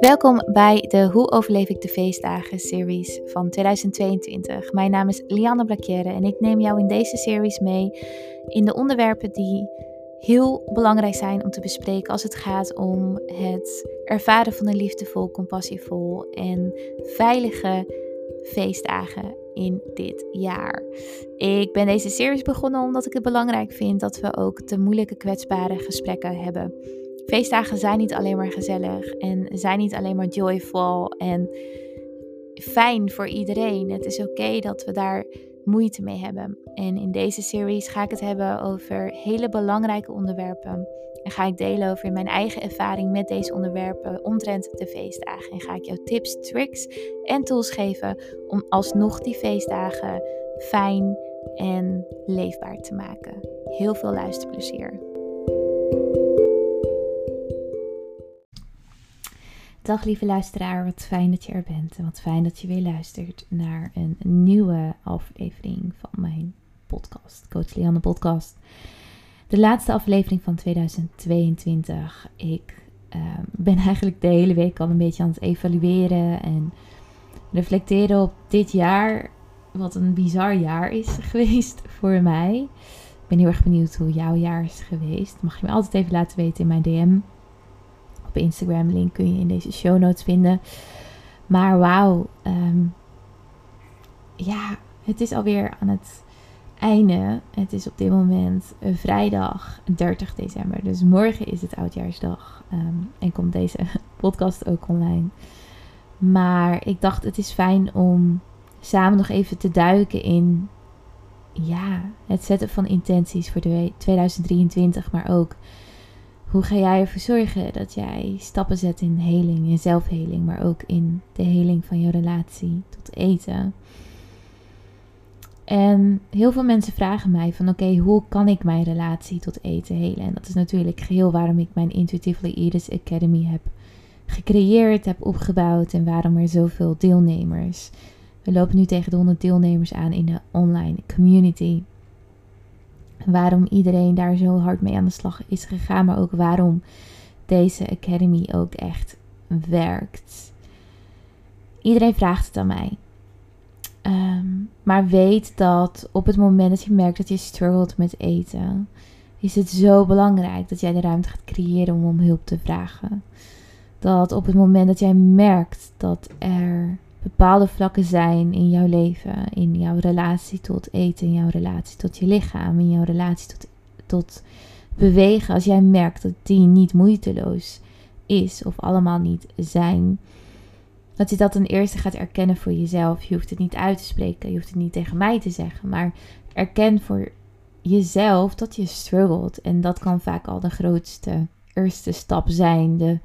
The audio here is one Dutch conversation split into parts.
Welkom bij de Hoe overleef ik de feestdagen series van 2022. Mijn naam is Lianne Blakjere en ik neem jou in deze series mee in de onderwerpen die heel belangrijk zijn om te bespreken als het gaat om het ervaren van een liefdevol, compassievol en veilige feestdagen in dit jaar. Ik ben deze series begonnen omdat ik het belangrijk vind dat we ook de moeilijke, kwetsbare gesprekken hebben. Feestdagen zijn niet alleen maar gezellig en zijn niet alleen maar joyful en fijn voor iedereen. Het is oké dat we daar moeite mee hebben. En in deze series ga ik het hebben over hele belangrijke onderwerpen. En ga ik delen over mijn eigen ervaring met deze onderwerpen omtrent de feestdagen. En ga ik jou tips, tricks en tools geven om alsnog die feestdagen fijn en leefbaar te maken. Heel veel luisterplezier. Dag lieve luisteraar, wat fijn dat je er bent en wat fijn dat je weer luistert naar een nieuwe aflevering van mijn podcast, Coach Lianne Podcast. De laatste aflevering van 2022. Ik ehm, ben eigenlijk de hele week al een beetje aan het evalueren en reflecteren op dit jaar, wat een bizar jaar is geweest voor mij. Ik ben heel erg benieuwd hoe jouw jaar is geweest. Mag je me altijd even laten weten in mijn DM op Instagram. Link kun je in deze show notes vinden. Maar wauw, ehm, ja, het is alweer aan het einde. Het is op dit moment vrijdag 30 december. Dus morgen is het oudjaarsdag. Um, en komt deze podcast ook online. Maar ik dacht, het is fijn om samen nog even te duiken in ja, het zetten van intenties voor de 2023, maar ook hoe ga jij ervoor zorgen dat jij stappen zet in heling, in zelfheling, maar ook in de heling van je relatie tot eten? En heel veel mensen vragen mij van oké, hoe kan ik mijn relatie tot eten helen? En dat is natuurlijk geheel waarom ik mijn Intuitively Eaters Academy heb gecreëerd, heb opgebouwd en waarom er zoveel deelnemers. We lopen nu tegen de 100 deelnemers aan in de online community waarom iedereen daar zo hard mee aan de slag is gegaan, maar ook waarom deze academy ook echt werkt. Iedereen vraagt het aan mij. Ehm, maar weet dat op het moment dat je merkt dat je struggelt met eten, is het zo belangrijk dat jij de ruimte gaat creëren om om hulp te vragen. Dat op het moment dat jij merkt dat er bepaalde vlakken zijn in jouw leven, in jouw relatie tot eten, in jouw relatie tot je lichaam, in jouw relatie tot, tot bewegen, als jij merkt dat die niet moeiteloos is of allemaal niet zijn, dat je dat ten eerste gaat erkennen voor jezelf. Je hoeft het niet uit te spreken, je hoeft het niet tegen mij te zeggen, maar erken voor jezelf dat je struggelt. En dat kan vaak al de grootste eerste stap zijn, de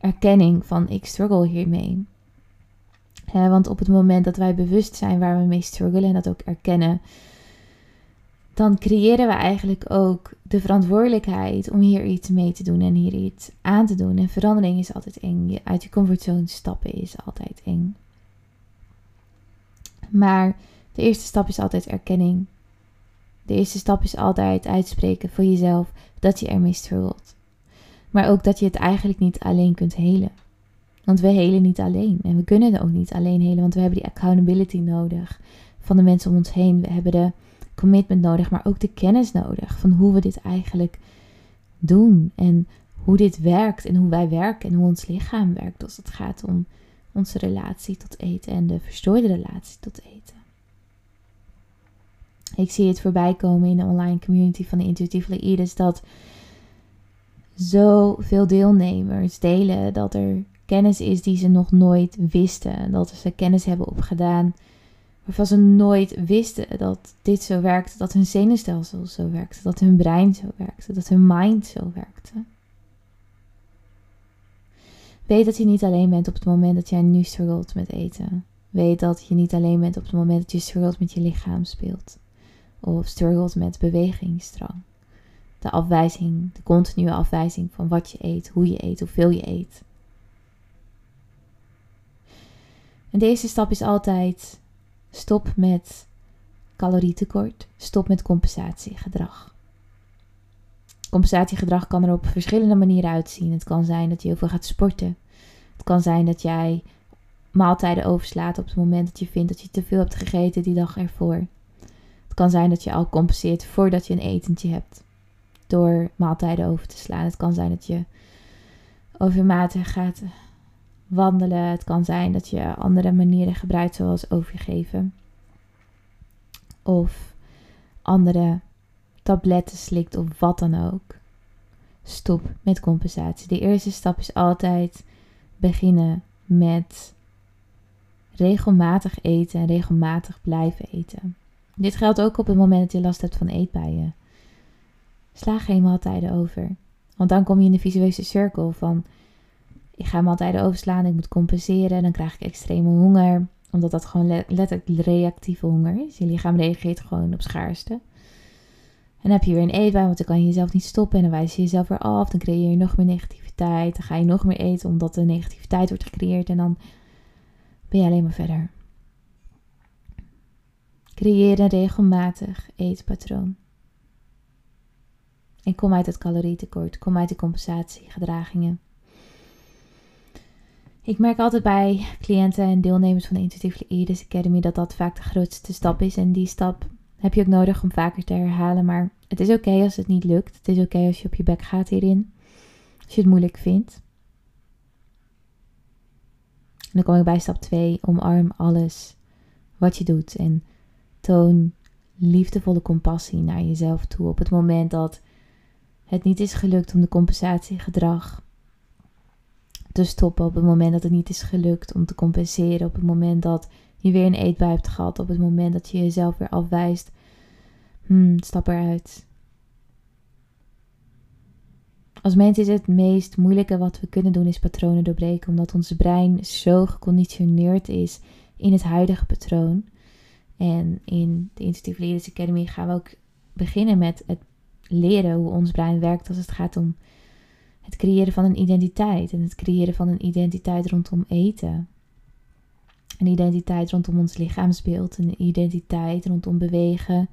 erkenning van ik struggle hiermee want op het moment dat wij bewust zijn waar we mee struggelen en dat ook erkennen, dan creëren we eigenlijk ook de verantwoordelijkheid om hier iets mee te doen en hier iets aan te doen. En verandering is altijd eng. Uit je comfortzone stappen is altijd eng. Maar de eerste stap is altijd erkenning. De eerste stap is altijd uitspreken voor jezelf dat je ermee struggelt. Maar ook dat je het eigenlijk niet alleen kunt helen. Want we helen niet alleen. En we kunnen ook niet alleen helen. Want we hebben die accountability nodig van de mensen om ons heen. We hebben de commitment nodig, maar ook de kennis nodig van hoe we dit eigenlijk doen. En hoe dit werkt en hoe wij werken en hoe ons lichaam werkt als het gaat om onze relatie tot eten en de verstoorde relatie tot eten. Ik zie het voorbij komen in de online community van de Intuitively Eaters dat zoveel deelnemers delen dat er kennis is die ze nog nooit wisten. Dat ze kennis hebben opgedaan waarvan ze nooit wisten dat dit zo werkte, dat hun zenuwstelsel zo werkte, dat hun brein zo werkte, dat hun mind zo werkte. Weet dat je niet alleen bent op het moment dat jij nu struggelt met eten. Weet dat je niet alleen bent op het moment dat je struggelt met je lichaam speelt. Of struggelt met bewegingsdrang. De afwijzing, de continue afwijzing van wat je eet, hoe je eet, hoeveel je eet. Deze stap is altijd stop met calorietekort, stop met compensatiegedrag. Compensatiegedrag kan er op verschillende manieren uitzien. Het kan zijn dat je heel veel gaat sporten. Het kan zijn dat jij maaltijden overslaat op het moment dat je vindt dat je te veel hebt gegeten die dag ervoor. Het kan zijn dat je al compenseert voordat je een etentje hebt door maaltijden over te slaan. Het kan zijn dat je overmatig gaat wandelen. Het kan zijn dat je andere manieren gebruikt, zoals overgeven. Of andere tabletten slikt of wat dan ook. Stop met compensatie. De eerste stap is altijd beginnen met regelmatig eten en regelmatig blijven eten. Dit geldt ook op het moment dat je last hebt van eetbuien. Sla geen maaltijden over. Want dan kom je in de visueuze cirkel van ik ga maaltijden overslaan, ik moet compenseren, dan krijg ik extreme honger. Omdat dat gewoon letterlijk reactieve honger is. Je lichaam reageert gewoon op schaarste. En dan heb je weer een eetbui, want dan kan je jezelf niet stoppen en dan wijs je jezelf weer af. Dan creëer je nog meer negativiteit. Dan ga je nog meer eten omdat de negativiteit wordt gecreëerd en dan ben je alleen maar verder. Creëer een regelmatig eetpatroon. En kom uit het calorietekort, kom uit de compensatiegedragingen. Ik merk altijd bij cliënten en deelnemers van de Intuitive Leaders Academy dat dat vaak de grootste stap is. En die stap heb je ook nodig om vaker te herhalen. Maar het is oké als het niet lukt. Het is oké als je op je bek gaat hierin. Als je het moeilijk vindt. En dan kom ik bij stap 2. Omarm alles wat je doet. En toon liefdevolle compassie naar jezelf toe. Op het moment dat het niet is gelukt om de compensatiegedrag te stoppen. Op het moment dat het niet is gelukt om te compenseren. Op het moment dat je weer een eetbui hebt gehad. Op het moment dat je jezelf weer afwijst. Hmm, stap eruit. Als mens is het meest moeilijke wat we kunnen doen is patronen doorbreken. Omdat ons brein zo geconditioneerd is in het huidige patroon. En in de Intuitive Leaders Academy gaan we ook beginnen met het leren hoe ons brein werkt als het gaat om het creëren van een identiteit. En het creëren van een identiteit rondom eten. Een identiteit rondom ons lichaamsbeeld. Een identiteit rondom bewegen.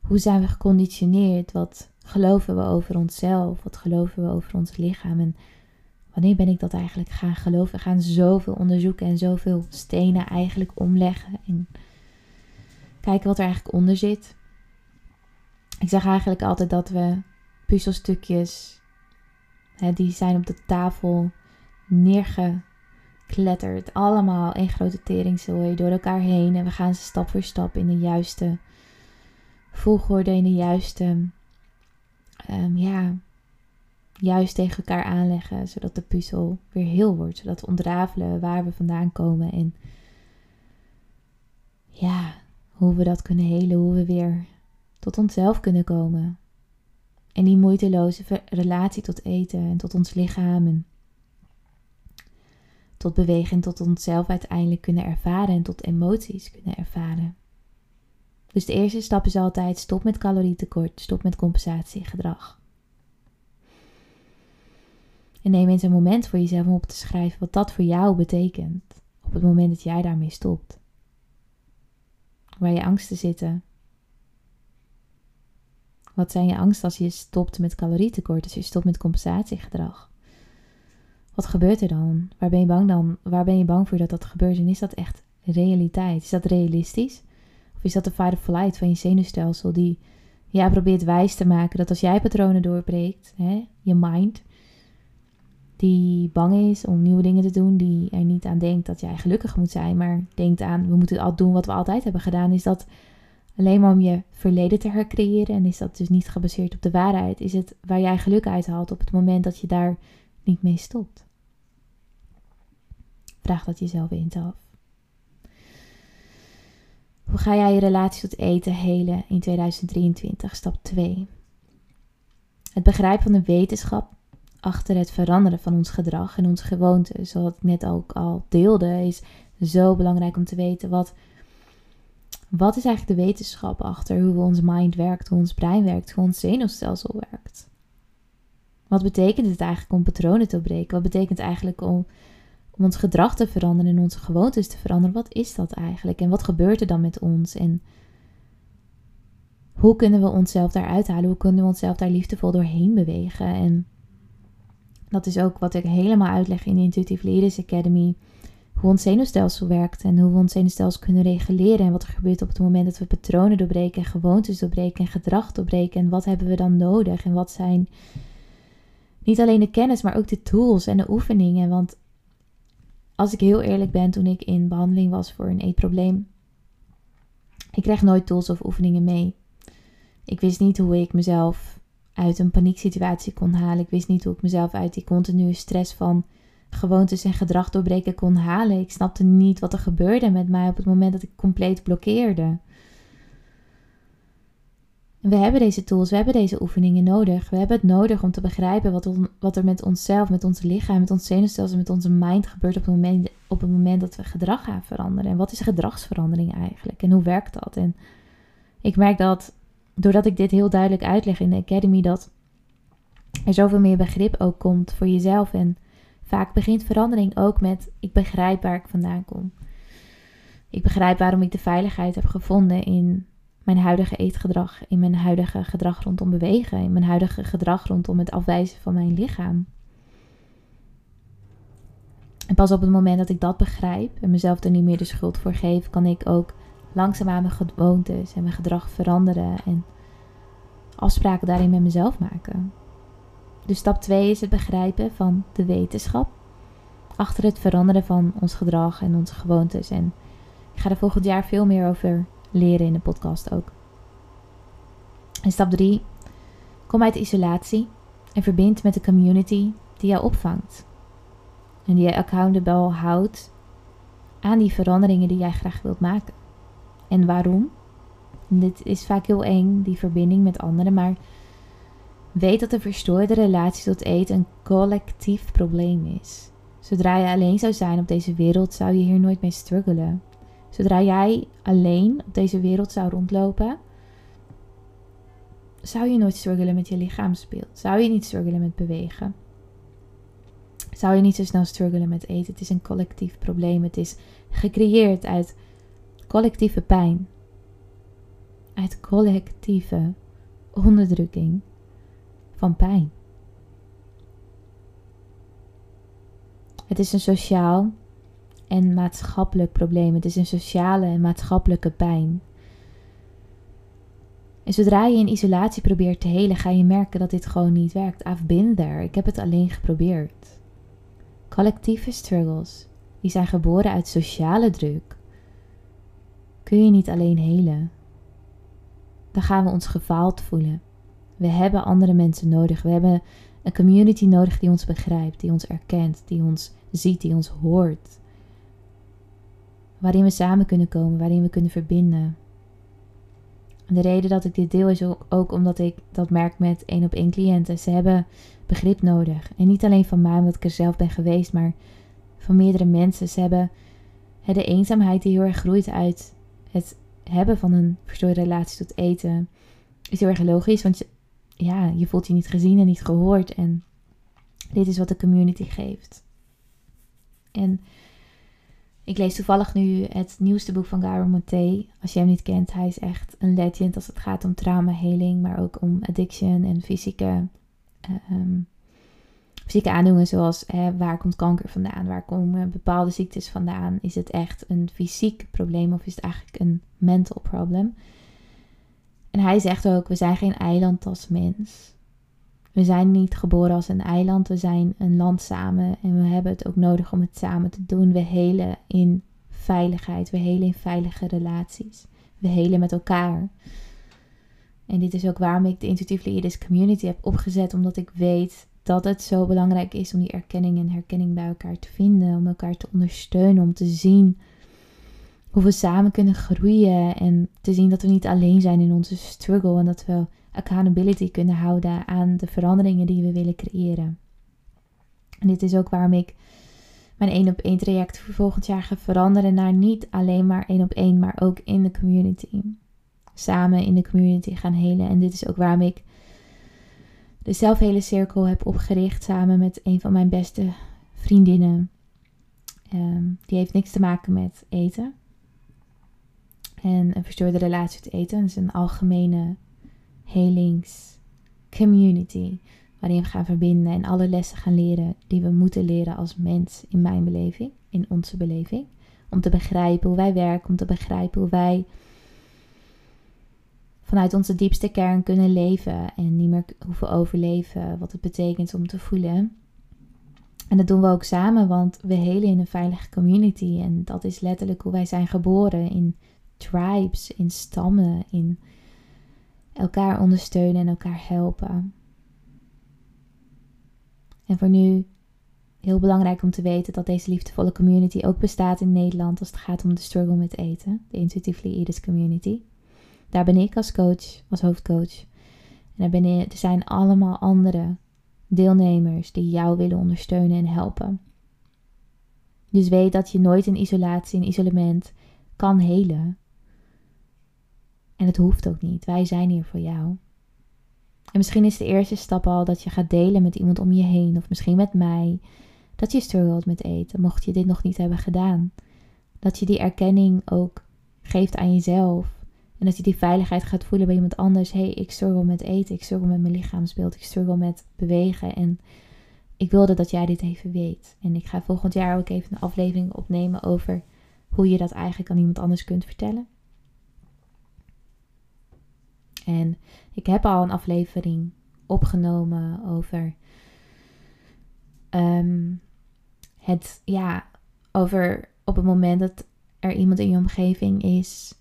Hoe zijn we geconditioneerd? Wat geloven we over onszelf? Wat geloven we over ons lichaam? En wanneer ben ik dat eigenlijk gaan geloven? We gaan zoveel onderzoeken en zoveel stenen eigenlijk omleggen. En kijken wat er eigenlijk onder zit. Ik zeg eigenlijk altijd dat we puzzelstukjes, die zijn op de tafel neergekletterd. Allemaal in grote teringzooi door elkaar heen. En we gaan ze stap voor stap in de juiste volgorde, in de juiste, um, ja, juist tegen elkaar aanleggen. Zodat de puzzel weer heel wordt. Zodat we ontrafelen waar we vandaan komen. En ja, hoe we dat kunnen helen. Hoe we weer tot onszelf kunnen komen. En die moeiteloze relatie tot eten en tot ons lichaam en tot bewegen en tot onszelf uiteindelijk kunnen ervaren en tot emoties kunnen ervaren. Dus de eerste stap is altijd stop met calorietekort, stop met compensatiegedrag. En neem eens een moment voor jezelf om op te schrijven wat dat voor jou betekent op het moment dat jij daarmee stopt. Waar je angsten zitten, wat zijn je angsten als je stopt met calorietekort, als je stopt met compensatiegedrag? Wat gebeurt er dan? Waar ben je bang dan? Waar ben je bang voor dat dat gebeurt? En is dat echt realiteit? Is dat realistisch? Of is dat de fight of flight van je zenuwstelsel die ja, probeert wijs te maken dat als jij patronen doorbreekt, hè, je mind, die bang is om nieuwe dingen te doen, die er niet aan denkt dat jij gelukkig moet zijn, maar denkt aan we moeten al doen wat we altijd hebben gedaan, is dat alleen maar om je verleden te hercreëren. En is dat dus niet gebaseerd op de waarheid? Is het waar jij geluk uit haalt op het moment dat je daar niet mee stopt? Vraag dat jezelf eens af. Hoe ga jij je relatie tot eten helen in 2023? Stap 2. Het begrijpen van de wetenschap achter het veranderen van ons gedrag en onze gewoonten, zoals ik net ook al deelde, is zo belangrijk om te weten wat wat is eigenlijk de wetenschap achter hoe ons mind werkt, hoe ons brein werkt, hoe ons zenuwstelsel werkt? Wat betekent het eigenlijk om patronen te breken? Wat betekent het eigenlijk om, om ons gedrag te veranderen en onze gewoontes te veranderen? Wat is dat eigenlijk? En wat gebeurt er dan met ons? En hoe kunnen we onszelf daaruit halen? Hoe kunnen we onszelf daar liefdevol doorheen bewegen? En dat is ook wat ik helemaal uitleg in de Intuitive Leaders Academy. Hoe ons zenuwstelsel werkt en hoe we ons zenuwstelsel kunnen reguleren. En wat er gebeurt op het moment dat we patronen doorbreken, en gewoontes doorbreken en gedrag doorbreken. En wat hebben we dan nodig? En wat zijn niet alleen de kennis, maar ook de tools en de oefeningen. Want als ik heel eerlijk ben, toen ik in behandeling was voor een eetprobleem, ik kreeg nooit tools of oefeningen mee. Ik wist niet hoe ik mezelf uit een panieksituatie kon halen. Ik wist niet hoe ik mezelf uit die continue stress van gewoontes en gedrag doorbreken kon halen. Ik snapte niet wat er gebeurde met mij op het moment dat ik compleet blokkeerde. we hebben deze tools, we hebben deze oefeningen nodig. We hebben het nodig om te begrijpen wat, wat er met onszelf, met ons lichaam, met ons zenuwstelsel, met onze mind gebeurt op het, moment, op het moment dat we gedrag gaan veranderen. En wat is gedragsverandering eigenlijk? En hoe werkt dat? En ik merk dat doordat ik dit heel duidelijk uitleg in de Academy, dat er zoveel meer begrip ook komt voor jezelf. En vaak begint verandering ook met: ik begrijp waar ik vandaan kom. Ik begrijp waarom ik de veiligheid heb gevonden in mijn huidige eetgedrag, in mijn huidige gedrag rondom bewegen, in mijn huidige gedrag rondom het afwijzen van mijn lichaam. En pas op het moment dat ik dat begrijp en mezelf er niet meer de schuld voor geef, kan ik ook langzaamaan mijn gewoontes en mijn gedrag veranderen en afspraken daarin met mezelf maken. Dus stap 2 is het begrijpen van de wetenschap achter het veranderen van ons gedrag en onze gewoontes. En ik ga er volgend jaar veel meer over leren in de podcast ook. En stap 3, kom uit isolatie en verbind met de community die jou opvangt. En die jij accountable houdt aan die veranderingen die jij graag wilt maken. En waarom? dit is vaak heel eng, die verbinding met anderen, maar weet dat de verstoorde relatie tot eten een collectief probleem is. Zodra je alleen zou zijn op deze wereld, zou je hier nooit mee struggelen. Zodra jij alleen op deze wereld zou rondlopen, zou je nooit struggelen met je lichaamsbeeld. Zou je niet struggelen met bewegen. Zou je niet zo snel struggelen met eten. Het is een collectief probleem. Het is gecreëerd uit collectieve pijn, uit collectieve onderdrukking van pijn. Het is een sociaal en maatschappelijk probleem. Het is een sociale en maatschappelijke pijn. En zodra je in isolatie probeert te helen, ga je merken dat dit gewoon niet werkt. There. Ik heb het alleen geprobeerd. Collectieve struggles, die zijn geboren uit sociale druk, kun je niet alleen helen. Dan gaan we ons gefaald voelen. We hebben andere mensen nodig. We hebben een community nodig die ons begrijpt, die ons erkent, die ons ziet, die ons hoort. Waarin we samen kunnen komen, waarin we kunnen verbinden. En de reden dat ik dit deel is ook, omdat ik dat merk met één op één cliënten. Ze hebben begrip nodig. En niet alleen van mij, omdat ik er zelf ben geweest, maar van meerdere mensen. Ze hebben de eenzaamheid die heel erg groeit uit het hebben van een verstoorde relatie tot eten is heel erg logisch. Want ja, je voelt je niet gezien en niet gehoord. En dit is wat de community geeft. En ik lees toevallig nu het nieuwste boek van Garo Maté. Als je hem niet kent, hij is echt een legend als het gaat om traumaheling, maar ook om addiction en fysieke um, fysieke aandoeningen zoals hè, waar komt kanker vandaan, waar komen bepaalde ziektes vandaan. Is het echt een fysiek probleem of is het eigenlijk een mental problem? En hij zegt ook, we zijn geen eiland als mens. We zijn niet geboren als een eiland, we zijn een land samen en we hebben het ook nodig om het samen te doen. We helen in veiligheid, we helen in veilige relaties. We helen met elkaar. En dit is ook waarom ik de Intuitive Leaders Community heb opgezet, omdat ik weet dat het zo belangrijk is om die erkenning en herkenning bij elkaar te vinden, om elkaar te ondersteunen, om te zien hoe we samen kunnen groeien en te zien dat we niet alleen zijn in onze struggle en dat we accountability kunnen houden aan de veranderingen die we willen creëren. En dit is ook waarom ik mijn één op één traject voor volgend jaar ga veranderen naar niet alleen maar één op één, maar ook in de community. Samen in de community gaan helen. En dit is ook waarom ik de zelfhele cirkel heb opgericht samen met een van mijn beste vriendinnen. Ehm, die heeft niks te maken met eten. En een verstoorde relatie met eten. Is een algemene helingscommunity. waarin we gaan verbinden en alle lessen gaan leren die we moeten leren als mens in mijn beleving, in onze beleving. Om te begrijpen hoe wij werken, om te begrijpen hoe wij vanuit onze diepste kern kunnen leven en niet meer hoeven overleven wat het betekent om te voelen. En dat doen we ook samen, want we helen in een veilige community. En dat is letterlijk hoe wij zijn geboren. In tribes, in stammen, in elkaar ondersteunen en elkaar helpen. En voor nu heel belangrijk om te weten dat deze liefdevolle community ook bestaat in Nederland als het gaat om de struggle met eten, de Intuitively Eaters Community. Daar ben ik als coach, als hoofdcoach. En daar ben er zijn allemaal andere deelnemers die jou willen ondersteunen en helpen. Dus weet dat je nooit in isolatie, in isolement kan helen. En het hoeft ook niet. Wij zijn hier voor jou. En misschien is de eerste stap al dat je gaat delen met iemand om je heen, of misschien met mij, dat je struggelt met eten, mocht je dit nog niet hebben gedaan. Dat je die erkenning ook geeft aan jezelf. En dat je die veiligheid gaat voelen bij iemand anders. hey, ik struggle met eten, ik struggle met mijn lichaamsbeeld, ik struggle met bewegen. En ik wilde dat jij dit even weet. En ik ga volgend jaar ook even een aflevering opnemen over hoe je dat eigenlijk aan iemand anders kunt vertellen. En ik heb al een aflevering opgenomen over ehm, het, ja, over op het moment dat er iemand in je omgeving is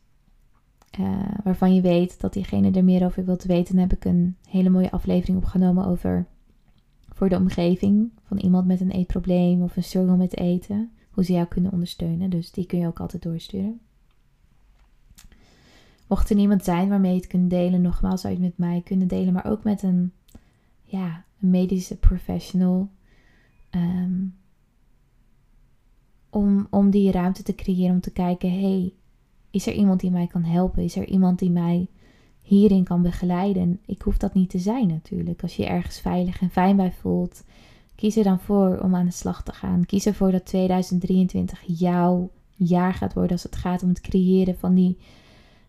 uh, waarvan je weet dat diegene er meer over wilt weten, heb ik een hele mooie aflevering opgenomen over voor de omgeving van iemand met een eetprobleem of een struggle met eten. Hoe ze jou kunnen ondersteunen. Dus die kun je ook altijd doorsturen. Mocht er niemand zijn waarmee je het kunt delen, nogmaals zou je het met mij kunnen delen, maar ook met een, ja, een medische professional. Ehm, om, om die ruimte te creëren om te kijken, hey, is er iemand die mij kan helpen? Is er iemand die mij hierin kan begeleiden? En ik hoef dat niet te zijn natuurlijk. Als je je ergens veilig en fijn bij voelt, kies er dan voor om aan de slag te gaan. Kies ervoor dat 2023 jouw jaar gaat worden als het gaat om het creëren van die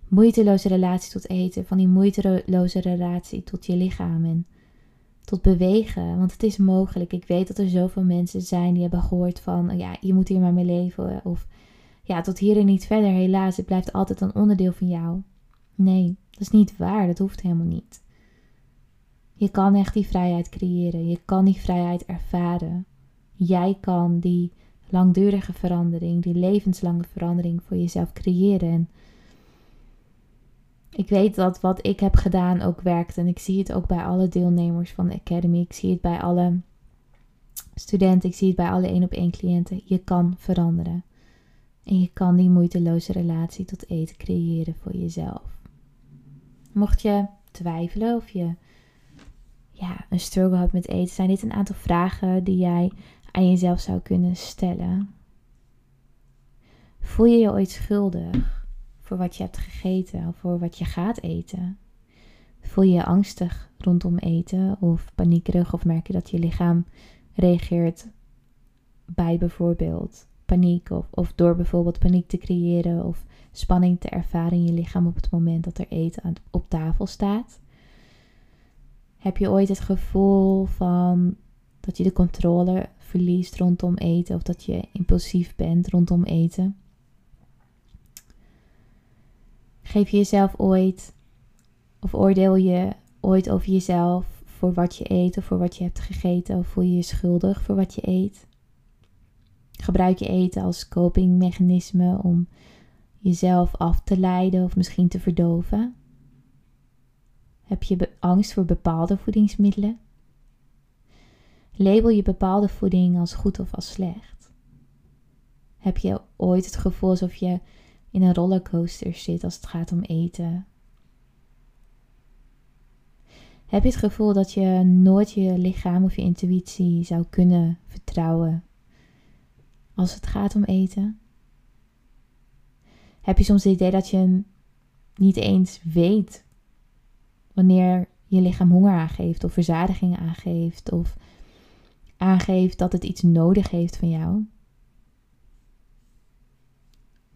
moeiteloze relatie tot eten, van die moeiteloze relatie tot je lichaam en tot bewegen. Want het is mogelijk. Ik weet dat er zoveel mensen zijn die hebben gehoord van, ja, je moet hier maar mee leven. Of ja, tot hier en niet verder, helaas, het blijft altijd een onderdeel van jou. Nee, dat is niet waar, dat hoeft helemaal niet. Je kan echt die vrijheid creëren, je kan die vrijheid ervaren. Jij kan die langdurige verandering, die levenslange verandering voor jezelf creëren. En ik weet dat wat ik heb gedaan ook werkt. En ik zie het ook bij alle deelnemers van de Academy. Ik zie het bij alle studenten. Ik zie het bij alle één op één cliënten. Je kan veranderen. En je kan die moeiteloze relatie tot eten creëren voor jezelf. Mocht je twijfelen of je ja, een struggle hebt met eten, zijn dit een aantal vragen die jij aan jezelf zou kunnen stellen. Voel je je ooit schuldig voor wat je hebt gegeten of voor wat je gaat eten? Voel je je angstig rondom eten of paniekerig of merk je dat je lichaam reageert bij bijvoorbeeld paniek of, of door bijvoorbeeld paniek te creëren of spanning te ervaren in je lichaam op het moment dat er eten op tafel staat? Heb je ooit het gevoel van dat je de controle verliest rondom eten of dat je impulsief bent rondom eten? Geef je jezelf ooit of oordeel je ooit over jezelf voor wat je eet of voor wat je hebt gegeten of voel je je schuldig voor wat je eet? Gebruik je eten als copingmechanisme om jezelf af te leiden of misschien te verdoven? Heb je angst voor bepaalde voedingsmiddelen? Label je bepaalde voeding als goed of als slecht? Heb je ooit het gevoel alsof je in een rollercoaster zit als het gaat om eten? Heb je het gevoel dat je nooit je lichaam of je intuïtie zou kunnen vertrouwen als het gaat om eten? Heb je soms het idee dat je niet eens weet wanneer je lichaam honger aangeeft of verzadiging aangeeft of aangeeft dat het iets nodig heeft van jou?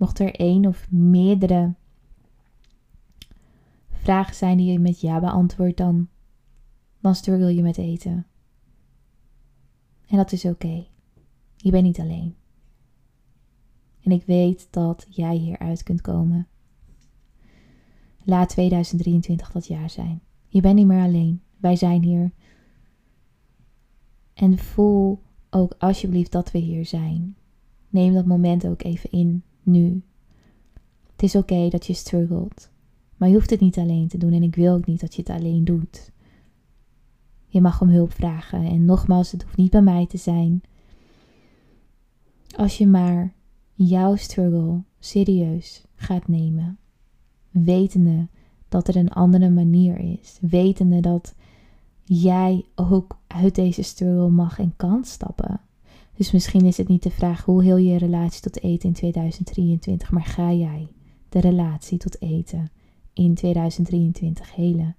Mocht er één of meerdere vragen zijn die je met ja beantwoordt, dan dan struggle je met eten. En dat is oké. Je bent niet alleen. En ik weet dat jij hieruit kunt komen. Laat 2023 dat jaar zijn. Je bent niet meer alleen. Wij zijn hier. En voel ook alsjeblieft dat we hier zijn. Neem dat moment ook even in, nu. Het is oké dat je struggelt. Maar je hoeft het niet alleen te doen en ik wil ook niet dat je het alleen doet. Je mag om hulp vragen en nogmaals, het hoeft niet bij mij te zijn. Als je maar jouw struggle serieus gaat nemen, wetende dat er een andere manier is, wetende dat jij ook uit deze struggle mag en kan stappen. Dus misschien is het niet de vraag hoe heel je relatie tot eten in 2023, maar ga jij de relatie tot eten in 2023 helen?